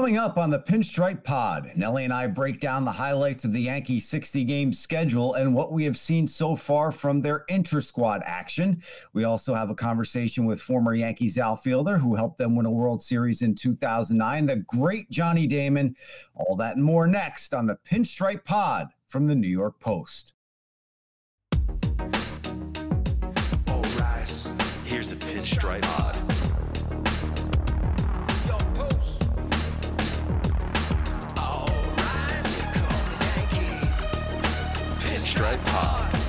Coming up on the Pinstripe Pod, Nellie and I break down the highlights of the Yankees 60 game schedule and what we have seen so far from their intra squad action. We also have a conversation with former Yankees outfielder who helped them win a World Series in 2009, the great Johnny Damon. All that and more next on the Pinstripe Pod from the New York Post. All rise. Here's a Pinstripe Pod. Pinstripe Pod.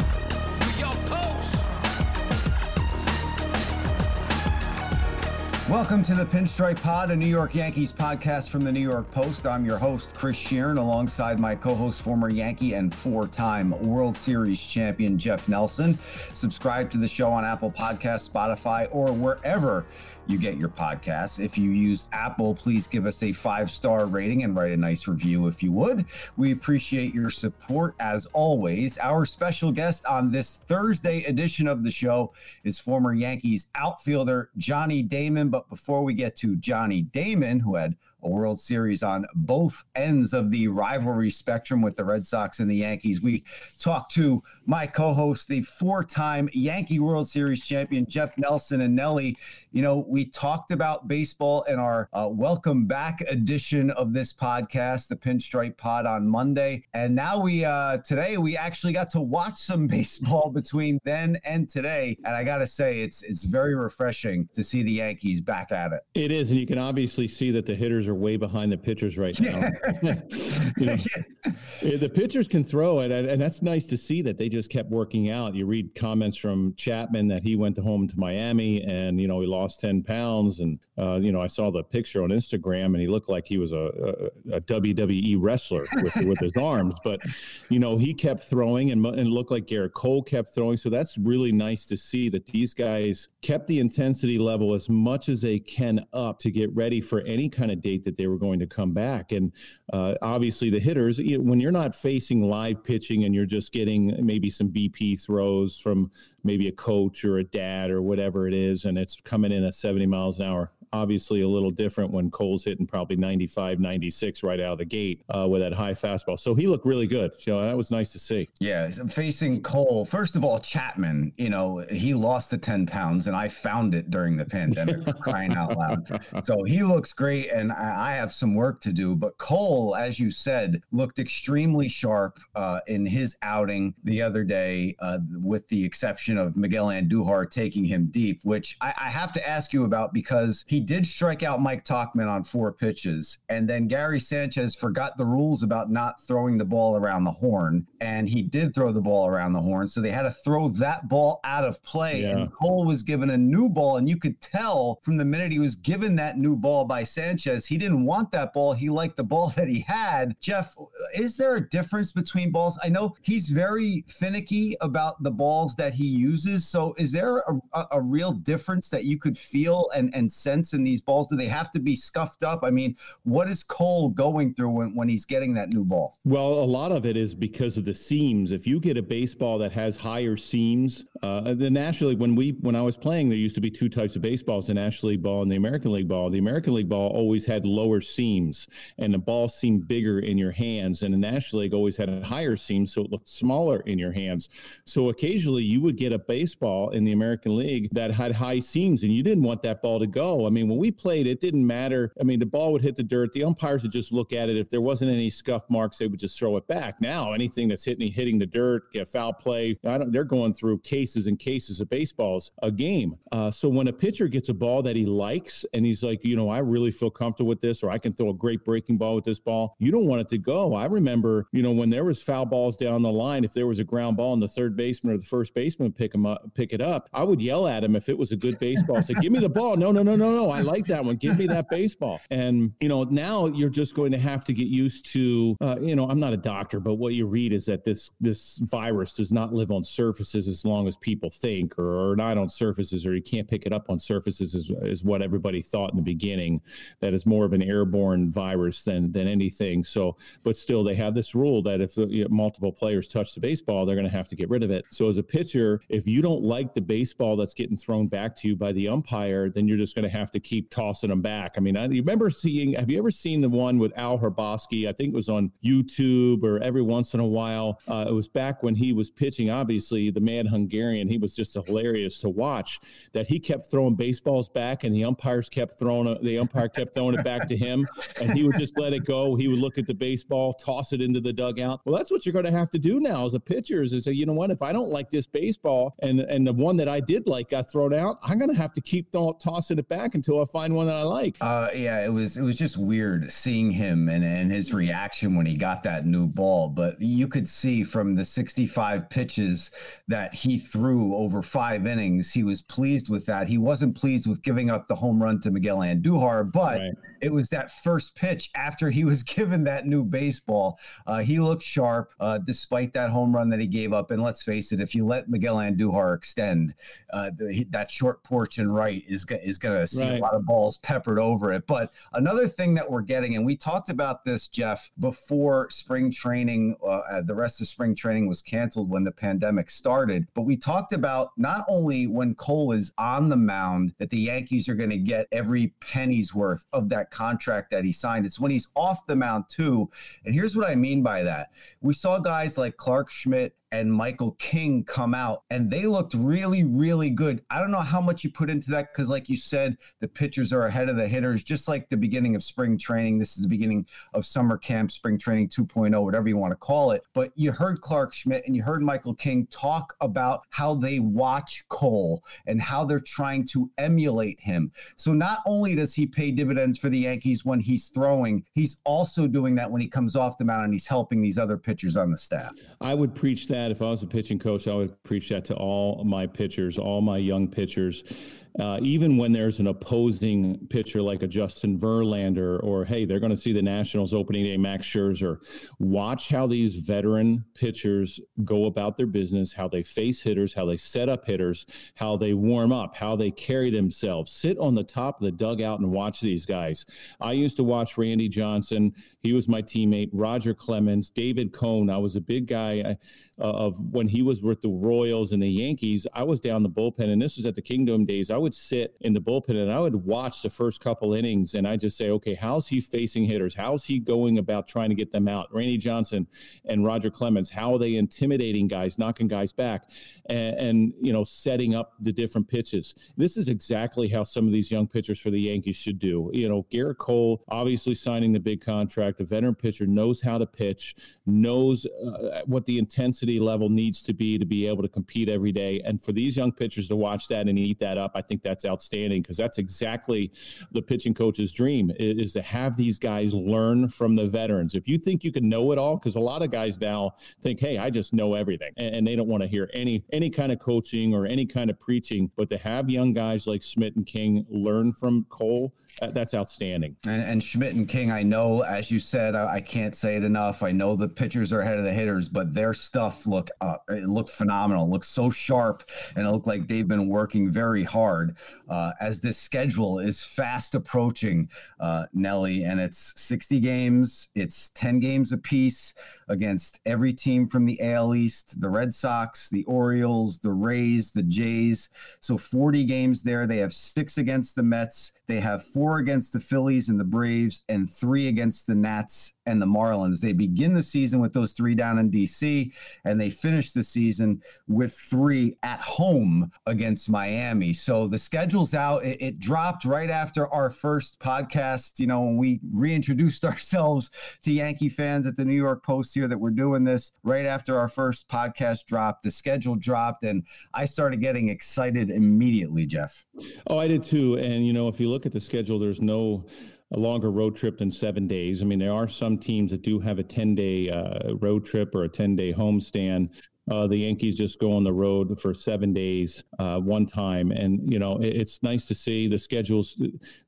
Welcome to the Pinstripe Pod, a New York Yankees podcast from the New York Post. I'm your host, Chris Shearn, alongside my co host, former Yankee and four time World Series champion, Jeff Nelson. Subscribe to the show on Apple Podcasts, Spotify, or wherever you get your podcasts. If you use Apple, please give us a five star rating and write a nice review if you would. We appreciate your support as always. Our special guest on this Thursday edition of the show is former Yankees outfielder Johnny Damon. But before we get to Johnny Damon, who had a World Series on both ends of the rivalry spectrum with the Red Sox and the Yankees. We talked to my co host, the four time Yankee World Series champion, Jeff Nelson. And Nelly, you know, we talked about baseball in our uh, welcome back edition of this podcast, the Pinstripe Pod on Monday. And now we, uh, today, we actually got to watch some baseball between then and today. And I got to say, it's, it's very refreshing to see the Yankees back at it. It is. And you can obviously see that the hitters are way behind the pitchers right now. you know, the pitchers can throw it, and that's nice to see that they just kept working out. You read comments from Chapman that he went home to Miami, and you know he lost ten pounds, and uh, you know I saw the picture on Instagram, and he looked like he was a, a, a WWE wrestler with, with his arms. But you know he kept throwing, and and looked like Gerrit Cole kept throwing. So that's really nice to see that these guys kept the intensity level as much as they can up to get ready for any kind of date that they were going to come back. And uh, obviously, the hitters, when you're not facing live pitching and you're just getting maybe some BP throws from maybe a coach or a dad or whatever it is, and it's coming in at 70 miles an hour, obviously a little different when Cole's hitting probably 95, 96 right out of the gate uh, with that high fastball. So he looked really good. So that was nice to see. Yeah, facing Cole. First of all, Chapman, you know, he lost the 10 pounds and I found it during the pandemic, crying out loud. So he looks great and I have some work to do. But Cole, as you said, looked extremely sharp uh, in his outing the other day, uh, with the exception of Miguel Andujar taking him deep, which I, I have to ask you about because he did strike out Mike Tauchman on four pitches. And then Gary Sanchez forgot the rules about not throwing the ball around the horn. And he did throw the ball around the horn. So they had to throw that ball out of play. Yeah. And Cole was given a new ball. And you could tell from the minute he was given that new ball by Sanchez, he didn't want that ball. He liked the ball that he had. Jeff, is there a difference between balls? I know he's very finicky about the balls that he uses. So is there a, a, a real difference that you could feel and, and sense in these balls? Do they have to be scuffed up? I mean, what is Cole going through when, when he's getting that new ball? Well, a lot of it is because of the seams. If you get a baseball that has higher seams, uh, the National League, when we when I was playing, there used to be two types of baseballs: the National League ball and the American League ball. The American League ball always had lower seams, and the ball seemed bigger in your hands, and the National League always had a higher seam, so it looked smaller in your hands. So occasionally, you would get a baseball in the American League that had high seams, and you didn't want that ball to go. I mean, when we played, it didn't matter. I mean, the ball would hit the dirt. The umpires would just look at it. If there wasn't any scuff marks, they would just throw it back. Now, anything that's hitting hitting the dirt, get foul play, they're going through cases and cases of baseballs a game. Uh, so when a pitcher gets a ball that he likes and he's like, you know, I really feel comfortable with this, or I can throw a great breaking ball with this ball, you don't want it to go. I remember, you know, when there was foul balls down the line, if there was a ground ball and the third baseman or the first baseman pick him up, pick it up, I would yell at him if it was a good baseball. Say, give me the ball. No, no, no, no, no. I like that one. Give me that baseball. And, you know, now you're just going to have to get used to, uh, you know, I'm not a doctor, but what you read is that this, this virus does not live on surfaces as long as people think or, or not on surfaces or you can't pick it up on surfaces is, is what everybody thought in the beginning that is more of an airborne virus than, than anything. So, but still they have this rule that if you know, multiple players touch the baseball, they're going to have to get rid of it. So as a pitcher, if you don't like the baseball that's getting thrown back to you by the umpire, then you're just going to have have to keep tossing them back. I mean, I remember seeing. Have you ever seen the one with Al Hrabosky? I think it was on YouTube or every once in a while. Uh, it was back when he was pitching. Obviously, the Mad Hungarian. He was just hilarious to watch. That he kept throwing baseballs back, and the umpires kept throwing. The umpire kept throwing it back to him, and he would just let it go. He would look at the baseball, toss it into the dugout. Well, that's what you're going to have to do now as a pitcher. Is say, you know what? If I don't like this baseball, and and the one that I did like got thrown out, I'm going to have to keep th- tossing it back until I find one that I like. Uh, yeah, it was it was just weird seeing him and and his reaction when he got that new ball. But you could see from the 65 pitches that he threw over five innings, he was pleased with that. He wasn't pleased with giving up the home run to Miguel Andujar, but right. it was that first pitch after he was given that new baseball. Uh, he looked sharp uh, despite that home run that he gave up. And let's face it, if you let Miguel Andujar extend, uh, the, that short porch and right is is going to see right. a lot of balls peppered over it. But another thing that we're getting, and we talked about this, Jeff, before spring training, uh, the rest of spring training was canceled when the pandemic started. But we talked about not only when Cole is on the mound that the Yankees are going to get every penny's worth of that contract that he signed. It's when he's off the mound too. And here's what I mean by that: we saw guys like Clark Schmidt and Michael King come out and they looked really, really good. I don't know how much you put into that because, like you said, the pitchers are ahead of the hitters, just like the beginning of spring training. This is the beginning of summer camp, spring training 2.0, whatever you want to call it. But you heard Clark Schmidt and you heard Michael King talk about how they watch Cole and how they're trying to emulate him. So not only does he pay dividends for the Yankees when he's throwing, he's also doing that when he comes off the mound and he's helping these other pitchers on the staff. I would preach that that. If I was a pitching coach, I would preach that to all my pitchers, all my young pitchers uh, even when there's an opposing pitcher like a Justin Verlander, or hey, they're going to see the Nationals opening day, Max Scherzer. Watch how these veteran pitchers go about their business, how they face hitters, how they set up hitters, how they warm up, how they carry themselves. Sit on the top of the dugout and watch these guys. I used to watch Randy Johnson. He was my teammate. Roger Clemens, David Cone. I was a big guy uh, of when he was with the Royals and the Yankees. I was down the bullpen, and this was at the Kingdome days. I would sit in the bullpen and I would watch the first couple innings and I just say, okay, how's he facing hitters? How's he going about trying to get them out? Randy Johnson and Roger Clemens, how are they intimidating guys, knocking guys back, and, and you know, setting up the different pitches? This is exactly how some of these young pitchers for the Yankees should do. You know, Gerrit Cole obviously signing the big contract. A veteran pitcher knows how to pitch, knows uh, what the intensity level needs to be to be able to compete every day. And for these young pitchers to watch that and eat that up, I think that's outstanding because that's exactly the pitching coach's dream is, to have these guys learn from the veterans. If you think you can know it all, because a lot of guys now think, hey, I just know everything, and, and they don't want to hear any any kind of coaching or any kind of preaching. But to have young guys like Schmidt and King learn from Cole that's outstanding. And, and, Schmidt and King, I know, as you said, I, I, can't say it enough. I know the pitchers are ahead of the hitters, but their stuff look uh, it looked phenomenal. It looks so sharp, and it looked like they've been working very hard. Uh, as this schedule is fast approaching, uh, Nelly, and it's 60 games. It's 10 games apiece against every team from the AL East: the Red Sox, the Orioles, the Rays, the Jays. So 40 games there. They have six against the Mets. They have four against the Phillies and the Braves, and three against the Nats and the Marlins. They begin the season with those three down in DC, and they finish the season with three at home against Miami. So the schedule's out. It, it dropped right after our first podcast. You know, when we reintroduced ourselves to Yankee fans at the New York Post here that we're doing this right after our first podcast dropped. The schedule dropped, and I started getting excited immediately, Jeff. Oh, I did too. And, you know, if you look at the schedule, there's no a longer road trip than seven days. I mean, there are some teams that do have a 10 day uh, road trip or a 10 day homestand. Uh, the Yankees just go on the road for seven days, uh, one time, and you know it, it's nice to see the schedules.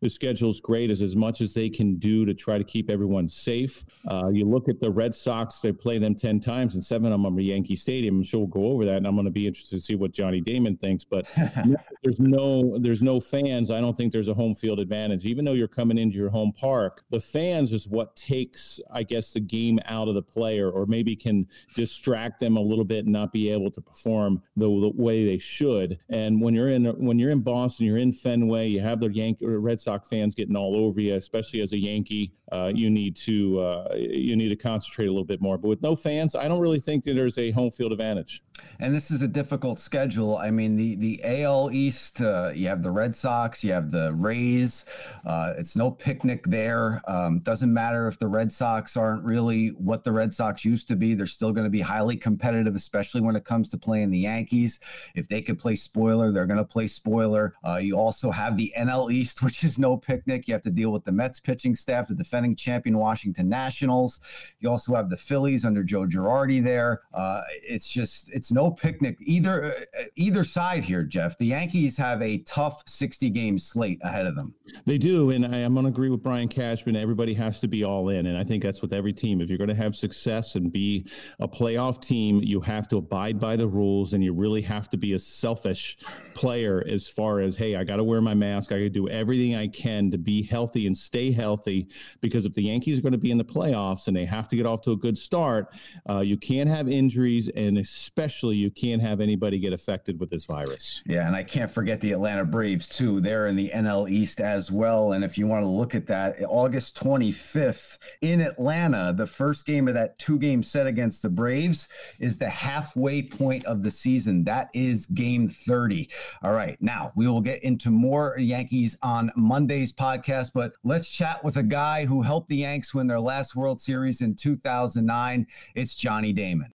The schedule's great as as much as they can do to try to keep everyone safe. Uh, you look at the Red Sox; they play them ten times, and seven of them are Yankee Stadium. I'm sure we'll go over that, and I'm going to be interested to see what Johnny Damon thinks. But there's no there's no fans. I don't think there's a home field advantage, even though you're coming into your home park. The fans is what takes, I guess, the game out of the player, or maybe can distract them a little bit not be able to perform the, the way they should. And when you're in when you're in Boston, you're in Fenway, you have the Yankee Red Sox fans getting all over you, especially as a Yankee. Uh, you need to uh, you need to concentrate a little bit more. But with no fans, I don't really think that there's a home field advantage. And this is a difficult schedule. I mean, the the AL East, uh, you have the Red Sox, you have the Rays. Uh, it's no picnic there. Um, doesn't matter if the Red Sox aren't really what the Red Sox used to be. They're still going to be highly competitive, especially when it comes to playing the Yankees. If they could play spoiler, they're going to play spoiler. Uh, you also have the NL East, which is no picnic. You have to deal with the Mets pitching staff, the defending champion Washington Nationals. You also have the Phillies under Joe Girardi there. Uh, it's just it's no picnic either uh, either side here, Jeff. The Yankees have a tough 60 game slate ahead of them. They do, and I, am going to agree with Brian Cashman. Everybody has to be all in, and I think that's with every team. If you're going to have success and be a playoff team, you have to abide by the rules, and you really have to be a selfish player as far as hey, I got to wear my mask. I got to do everything I can to be healthy and stay healthy. Because if the Yankees are going to be in the playoffs and they have to get off to a good start, uh, you can't have injuries, and especially you can't have anybody get affected with this virus. Yeah, and I can't forget the Atlanta Braves too. They're in the NL East as well. And if you want to look at that, August 25th in Atlanta, the first game of that two-game set against the Braves is the halfway point of the season. That is game 30. All right, now we will get into more Yankees on Monday's podcast, but let's chat with a guy who helped the Yanks win their last World Series in 2009. It's Johnny Damon.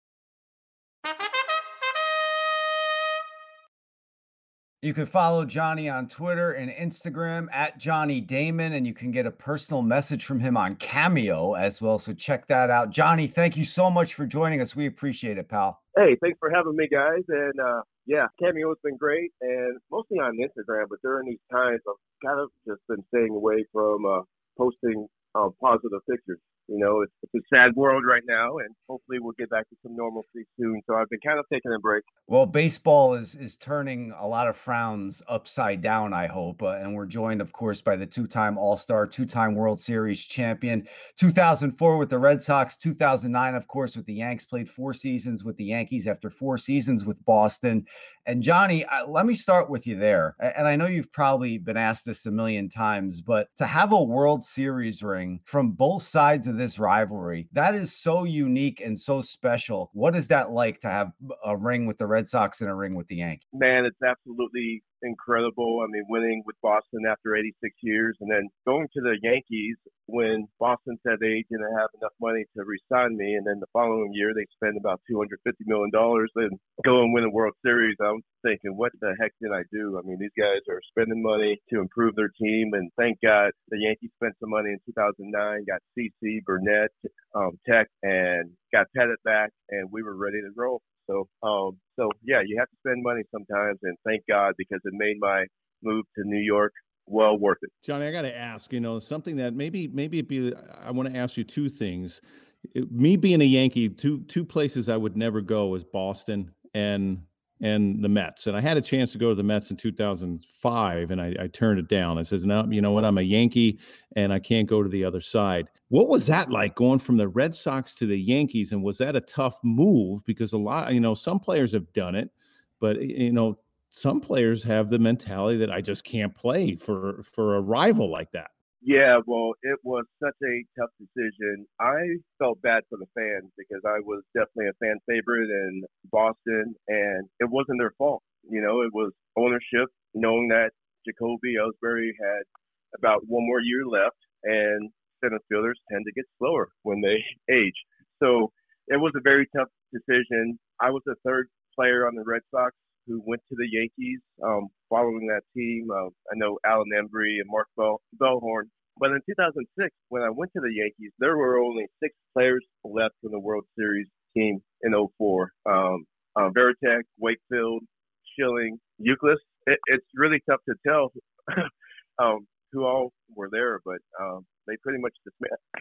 You can follow Johnny on Twitter and Instagram at Johnny Damon, and you can get a personal message from him on Cameo as well. So check that out. Johnny, thank you so much for joining us. We appreciate it, pal. Hey, thanks for having me, guys. And uh, yeah, Cameo has been great, and mostly on Instagram. But during these times, I've kind of just been staying away from uh, posting uh, positive pictures. You know, it's, it's a sad world right now, and hopefully we'll get back to some normalcy soon. So I've been kind of taking a break. Well, baseball is is turning a lot of frowns upside down. I hope, uh, and we're joined, of course, by the two-time All-Star, two-time World Series champion, 2004 with the Red Sox, 2009, of course, with the Yanks. Played four seasons with the Yankees after four seasons with Boston. And Johnny, uh, let me start with you there. And I know you've probably been asked this a million times, but to have a World Series ring from both sides of this rivalry. That is so unique and so special. What is that like to have a ring with the Red Sox and a ring with the Yankees? Man, it's absolutely incredible. I mean, winning with Boston after 86 years and then going to the Yankees when Boston said they didn't have enough money to re-sign me. And then the following year, they spent about $250 million and go and win a World Series. I'm thinking, what the heck did I do? I mean, these guys are spending money to improve their team. And thank God the Yankees spent some money in 2009, got CC, Burnett, um, Tex, and got Pettitte back, and we were ready to roll. So, um, so yeah, you have to spend money sometimes, and thank God because it made my move to New York well worth it. Johnny, I got to ask, you know, something that maybe maybe it be. I want to ask you two things. It, me being a Yankee, two two places I would never go is Boston and and the Mets. And I had a chance to go to the Mets in 2005 and I, I, turned it down. I says, no, you know what? I'm a Yankee and I can't go to the other side. What was that like going from the Red Sox to the Yankees? And was that a tough move? Because a lot, you know, some players have done it, but, you know, some players have the mentality that I just can't play for for a rival like that. Yeah, well, it was such a tough decision. I felt bad for the fans because I was definitely a fan favorite in Boston, and it wasn't their fault. You know, it was ownership knowing that Jacoby Ellsbury had about one more year left, and center fielders tend to get slower when they age. So it was a very tough decision. I was the third player on the Red Sox who went to the Yankees um, following that team. Uh, I know Alan Embree and Mark Bell- Bellhorn. But in 2006, when I went to the Yankees, there were only six players left from the World Series team in 04. Um, uh, Varitek, Wakefield, Schilling, Youkilis. It, it's really tough to tell um, who all were there, but um, they pretty much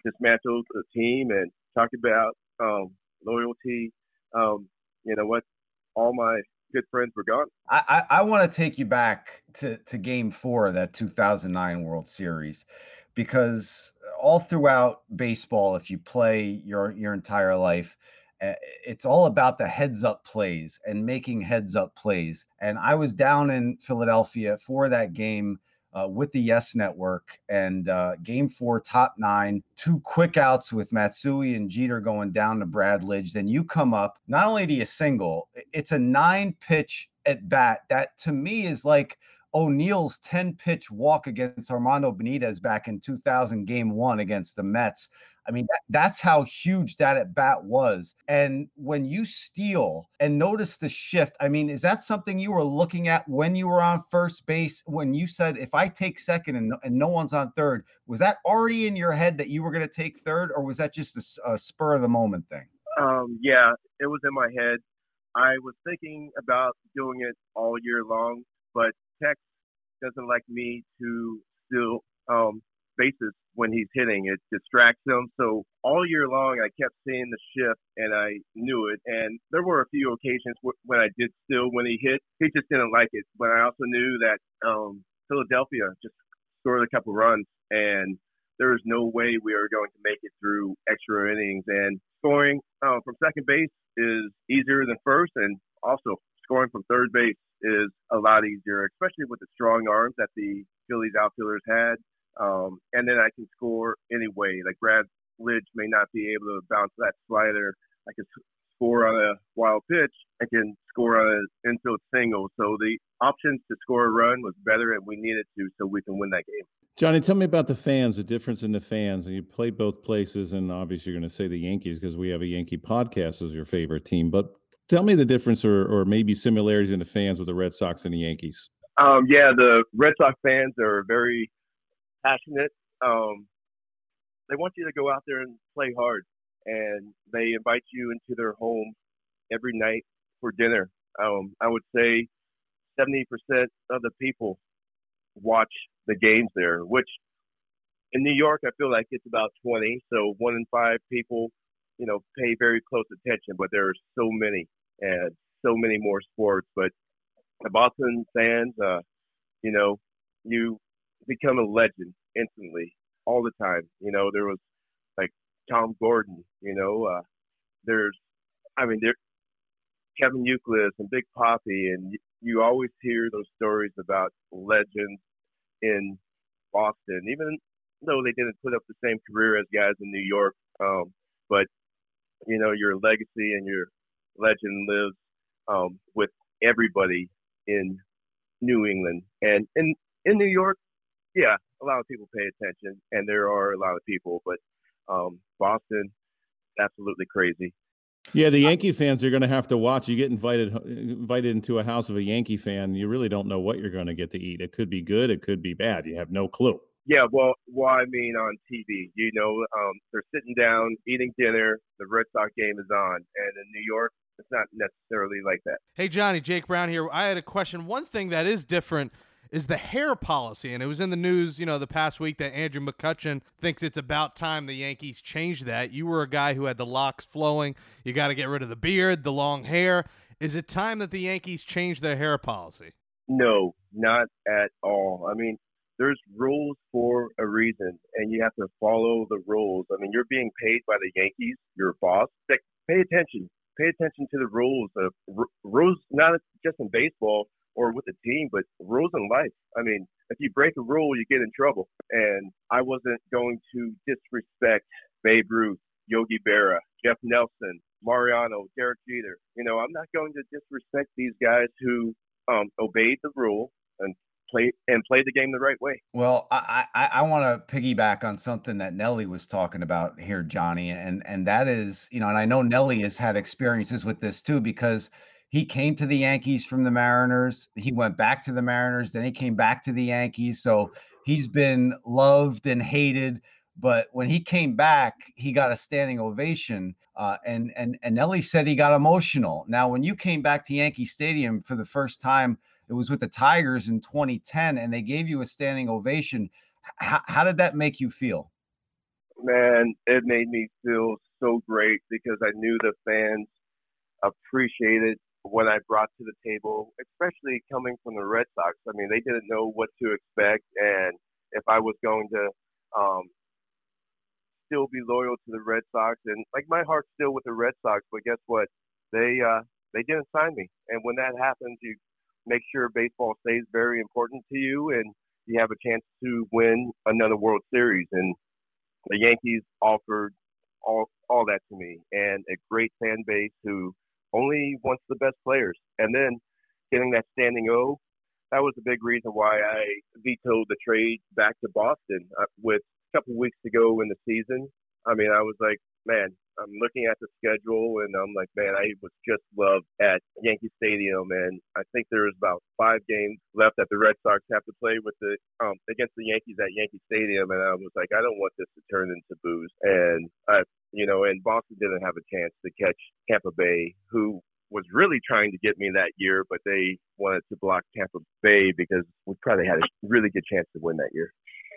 dismantled the team and talked about um, loyalty. Um, you know what? All my good friends were gone. I, I, I want to take you back to, to game four of that 2009 World Series because all throughout baseball, if you play your, your entire life, eh, it's all about the heads up plays and making heads up plays. And I was down in Philadelphia for that game uh, with the Yes Network and uh, game four, top nine, two quick outs with Matsui and Jeter going down to Brad Bradledge. Then you come up, not only do you single, it's a nine pitch at bat that to me is like O'Neill's 10 pitch walk against Armando Benitez back in 2000, game one against the Mets. I mean, that, that's how huge that at bat was. And when you steal and notice the shift, I mean, is that something you were looking at when you were on first base? When you said, if I take second and, and no one's on third, was that already in your head that you were going to take third, or was that just a, a spur of the moment thing? Um, yeah, it was in my head. I was thinking about doing it all year long, but Tex doesn't like me to steal um, bases when he's hitting. It distracts him. So all year long, I kept seeing the shift, and I knew it. And there were a few occasions when I did still when he hit. He just didn't like it. But I also knew that um, Philadelphia just scored a couple runs, and there was no way we were going to make it through extra innings. And scoring uh, from second base is easier than first, and also scoring from third base is a lot easier, especially with the strong arms that the Phillies outfielders had. Um, and then I can score anyway. Like Brad Lidge may not be able to bounce that slider. I can score on a wild pitch. I can score on an infield single. So the options to score a run was better, and we needed to so we can win that game. Johnny, tell me about the fans, the difference in the fans. And you play both places, and obviously you're going to say the Yankees because we have a Yankee podcast as your favorite team. But tell me the difference or, or maybe similarities in the fans with the Red Sox and the Yankees. Um, yeah, the Red Sox fans are very passionate. Um, they want you to go out there and play hard, and they invite you into their home every night for dinner. Um, I would say 70% of the people watch the games there, which in New York, I feel like it's about 20. So one in five people, you know, pay very close attention, but there are so many and so many more sports. But the Boston fans, uh, you know, you become a legend instantly all the time. You know, there was like Tom Gordon, you know, uh, there's, I mean, there, Kevin Youkilis and Big Poppy, and you always hear those stories about legends in Boston, even though they didn't put up the same career as guys in New York. Um, but you know, your legacy and your legend lives um, with everybody in New England and in in New York yeah, a lot of people pay attention, and there are a lot of people, but um, Boston, absolutely crazy. Yeah, the Yankee fans are going to have to watch. You get invited invited into a house of a Yankee fan, you really don't know what you're going to get to eat. It could be good, it could be bad. You have no clue. Yeah, well, well, I mean, on TV, you know, um, they're sitting down eating dinner. The Red Sox game is on, and in New York, it's not necessarily like that. Hey, Johnny, Jake Brown here. I had a question. One thing that is different is the hair policy. And it was in the news, you know, the past week that Andrew McCutchen thinks it's about time the Yankees change that. You were a guy who had the locks flowing. You got to get rid of the beard, the long hair. Is it time that the Yankees change their hair policy? No, not at all. I mean, there's rules for a reason, and you have to follow the rules. I mean, you're being paid by the Yankees, your boss. Pay attention. Pay attention to the rules. Of, rules, not just in baseball, or with the team, but rules in life. I mean, if you break a rule, you get in trouble. And I wasn't going to disrespect Babe Ruth, Yogi Berra, Jeff Nelson, Mariano, Derek Jeter. You know, I'm not going to disrespect these guys who um, obeyed the rule and play and play the game the right way. Well, I I, I want to piggyback on something that Nelly was talking about here, Johnny, and and that is, you know, and I know Nelly has had experiences with this too because he came to the Yankees from the Mariners. He went back to the Mariners. Then he came back to the Yankees. So he's been loved and hated. But when he came back, he got a standing ovation. Uh, and and and Nelly said he got emotional. Now, when you came back to Yankee Stadium for the first time, it was with the Tigers in 2010, and they gave you a standing ovation. H- how did that make you feel? Man, it made me feel so great because I knew the fans appreciated what I brought to the table, especially coming from the Red Sox. I mean, they didn't know what to expect, and if I was going to um, still be loyal to the Red Sox, and like my heart's still with the Red Sox. But guess what? They uh, they didn't sign me, and when that happens, you make sure baseball stays very important to you, and you have a chance to win another World Series. And the Yankees offered all all that to me, and a great fan base who only wants the best players. And then getting that standing O, that was a big reason why I vetoed the trade back to Boston uh, with a couple of weeks to go in the season. I mean, I was like, man, I'm looking at the schedule and I'm like, man, I was just loved at Yankee Stadium, and I think there's about five games left that the Red Sox have to play with the um, against the Yankees at Yankee Stadium, and I was like, I don't want this to turn into booze, and I, you know, and Boston didn't have a chance to catch Tampa Bay, who was really trying to get me that year, but they wanted to block Tampa Bay because we probably had a really good chance to win that year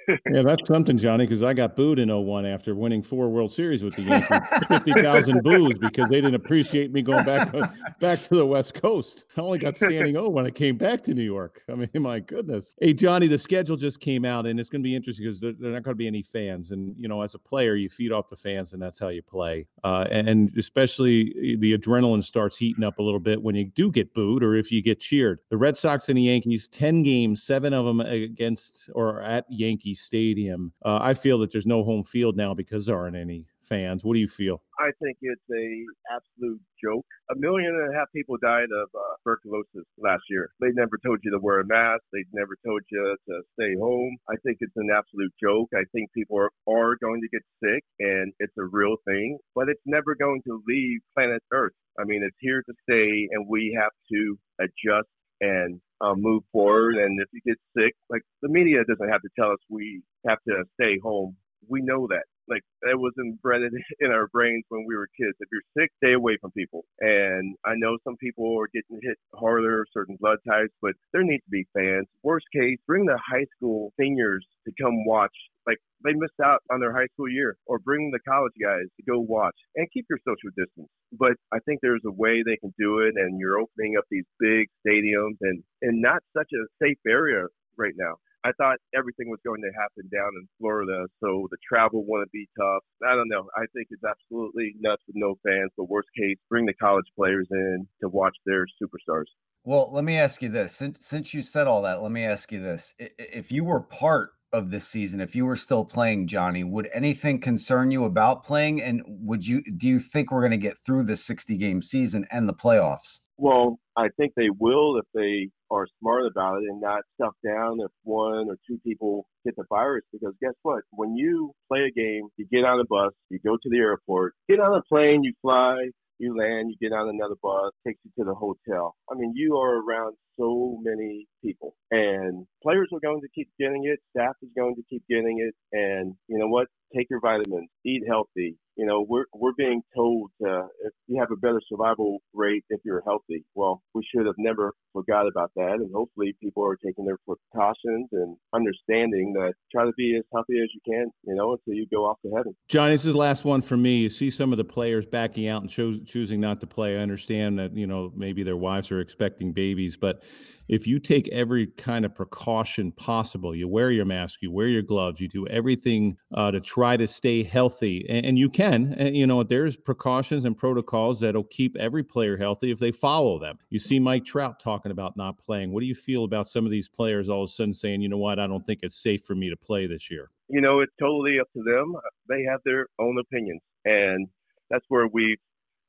yeah, that's something, Johnny, because I got booed in 01 after winning four World Series with the Yankees. 50,000 boos because they didn't appreciate me going back back to the West Coast. I only got standing O when I came back to New York. I mean, my goodness. Hey, Johnny, the schedule just came out, and it's going to be interesting because there, there are not going to be any fans. And, you know, as a player, you feed off the fans, and that's how you play. Uh, and especially the adrenaline starts heating up a little bit when you do get booed or if you get cheered. The Red Sox and the Yankees, 10 games, seven of them against or at Yankees Stadium. Uh, I feel that there's no home field now because there aren't any fans. What do you feel? I think it's a absolute joke. A million and a half people died of uh, tuberculosis last year. They never told you to wear a mask. They never told you to stay home. I think it's an absolute joke. I think people are, are going to get sick, and it's a real thing. But it's never going to leave planet Earth. I mean, it's here to stay, and we have to adjust and um, move forward. And if you get sick, like the media doesn't have to tell us we have to stay home. We know that. Like that was embedded in our brains when we were kids. If you're sick, stay away from people. And I know some people are getting hit harder, certain blood types, but there needs to be fans. Worst case, bring the high school seniors to come watch like they missed out on their high school year or bring the college guys to go watch and keep your social distance. But I think there's a way they can do it and you're opening up these big stadiums and, and not such a safe area right now. I thought everything was going to happen down in Florida, so the travel wouldn't be tough. I don't know. I think it's absolutely nuts with no fans. But worst case, bring the college players in to watch their superstars. Well, let me ask you this: since since you said all that, let me ask you this: if you were part of this season, if you were still playing, Johnny, would anything concern you about playing? And would you do you think we're going to get through this 60 game season and the playoffs? Well, I think they will if they are smart about it and not stuff down if one or two people get the virus. Because guess what? When you play a game, you get on a bus, you go to the airport, get on a plane, you fly, you land, you get on another bus, takes you to the hotel. I mean, you are around so many people, and players are going to keep getting it. Staff is going to keep getting it, and you know what? Take your vitamins, eat healthy, you know, we're we're being told uh, if you have a better survival rate if you're healthy. Well, we should have never forgot about that, and hopefully people are taking their precautions and understanding that try to be as healthy as you can, you know, until you go off to heaven. John, this is the last one for me. You see some of the players backing out and cho- choosing not to play. I understand that you know maybe their wives are expecting babies, but if you take every kind of precaution possible, you wear your mask, you wear your gloves, you do everything uh, to try to stay healthy, and, and you can. And, you know, there's precautions and protocols that'll keep every player healthy if they follow them. You see Mike Trout talking about not playing. What do you feel about some of these players all of a sudden saying, you know what, I don't think it's safe for me to play this year? You know, it's totally up to them. They have their own opinions, and that's where we've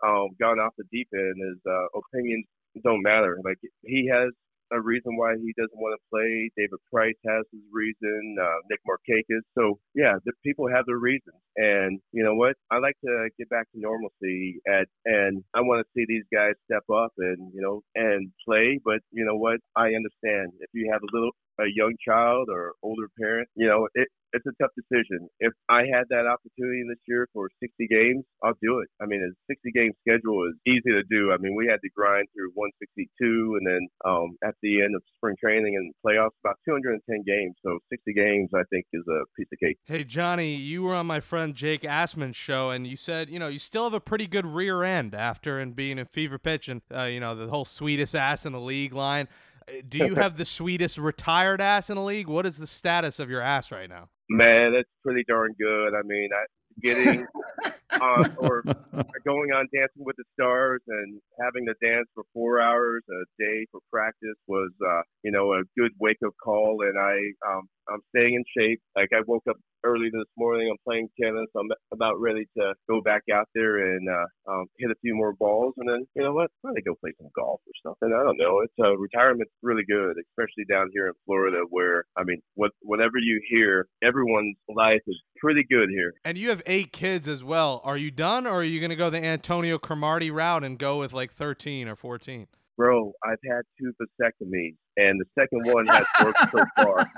um, gone off the deep end. Is uh, opinions don't matter. Like he has a reason why he doesn't want to play. David Price has his reason. Uh, Nick Markakis. So yeah, the people have their reasons. And you know what? I like to get back to normalcy at, and I want to see these guys step up and you know and play. But you know what? I understand if you have a little a young child or older parent, you know, it, it's a tough decision. If I had that opportunity this year for 60 games, I'll do it. I mean, a 60 game schedule is easy to do. I mean, we had to grind through 162 and then um, at the end of spring training and playoffs, about 210 games. So 60 games, I think, is a piece of cake. Hey, Johnny, you were on my friend Jake Asman's show, and you said, you know, you still have a pretty good rear end after and being in fever pitch and, uh, you know, the whole sweetest ass in the league line. Do you have the sweetest retired ass in the league? What is the status of your ass right now? Man, that's pretty darn good. I mean, I getting on or going on Dancing with the Stars and having to dance for four hours a day for practice was, uh, you know, a good wake up call. And I, um, I'm staying in shape. Like I woke up early this morning. I'm playing tennis. I'm about ready to go back out there and uh, um, hit a few more balls, and then you know what? Probably go play some golf or something. I don't know. It's uh, retirement's really good, especially down here in Florida, where I mean, what whatever you hear, everyone's life is pretty good here. And you have eight kids as well. Are you done, or are you going to go the Antonio Cromartie route and go with like 13 or 14? Bro, I've had two vasectomies, and the second one has worked so far.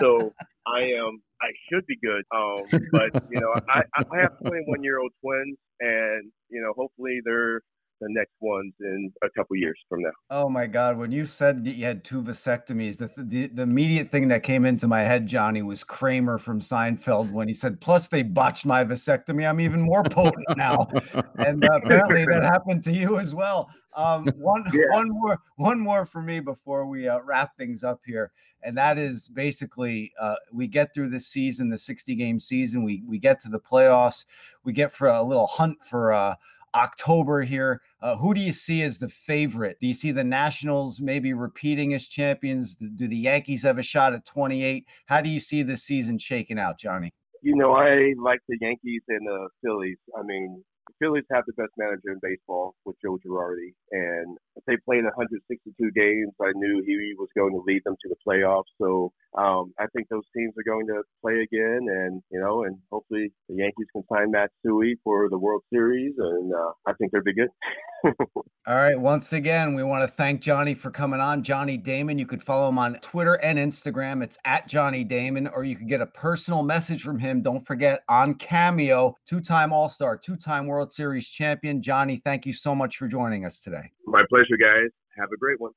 So I am, I should be good. Um, but you know, I, I have 21 year old twins, and you know, hopefully they're the next ones in a couple years from now. Oh my God! When you said that you had two vasectomies, the, the the immediate thing that came into my head, Johnny, was Kramer from Seinfeld when he said, "Plus they botched my vasectomy. I'm even more potent now." and uh, apparently that happened to you as well. Um, one yeah. one more one more for me before we uh, wrap things up here, and that is basically uh, we get through this season, the 60 game season. We we get to the playoffs. We get for a little hunt for uh, October here. Uh, who do you see as the favorite? Do you see the Nationals maybe repeating as champions? Do the Yankees have a shot at 28? How do you see this season shaking out, Johnny? You know, I like the Yankees and the Phillies. I mean, Phillies have the best manager in baseball with Joe Girardi, and they played 162 games. I knew he was going to lead them to the playoffs. So um, I think those teams are going to play again, and you know, and hopefully the Yankees can sign Matsui for the World Series, and uh, I think they'll be good. All right. Once again, we want to thank Johnny for coming on. Johnny Damon. You could follow him on Twitter and Instagram. It's at Johnny Damon, or you could get a personal message from him. Don't forget on Cameo, two time All Star, two time World Series champion. Johnny, thank you so much for joining us today. My pleasure, guys. Have a great one.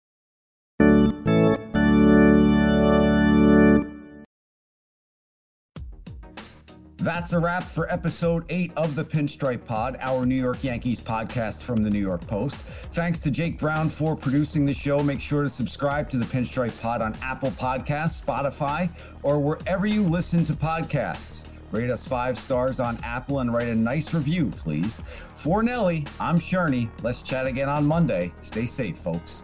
That's a wrap for episode eight of the Pinstripe Pod, our New York Yankees podcast from the New York Post. Thanks to Jake Brown for producing the show. Make sure to subscribe to the Pinstripe Pod on Apple Podcasts, Spotify, or wherever you listen to podcasts. Rate us five stars on Apple and write a nice review, please. For Nelly, I'm Sherney. Let's chat again on Monday. Stay safe, folks.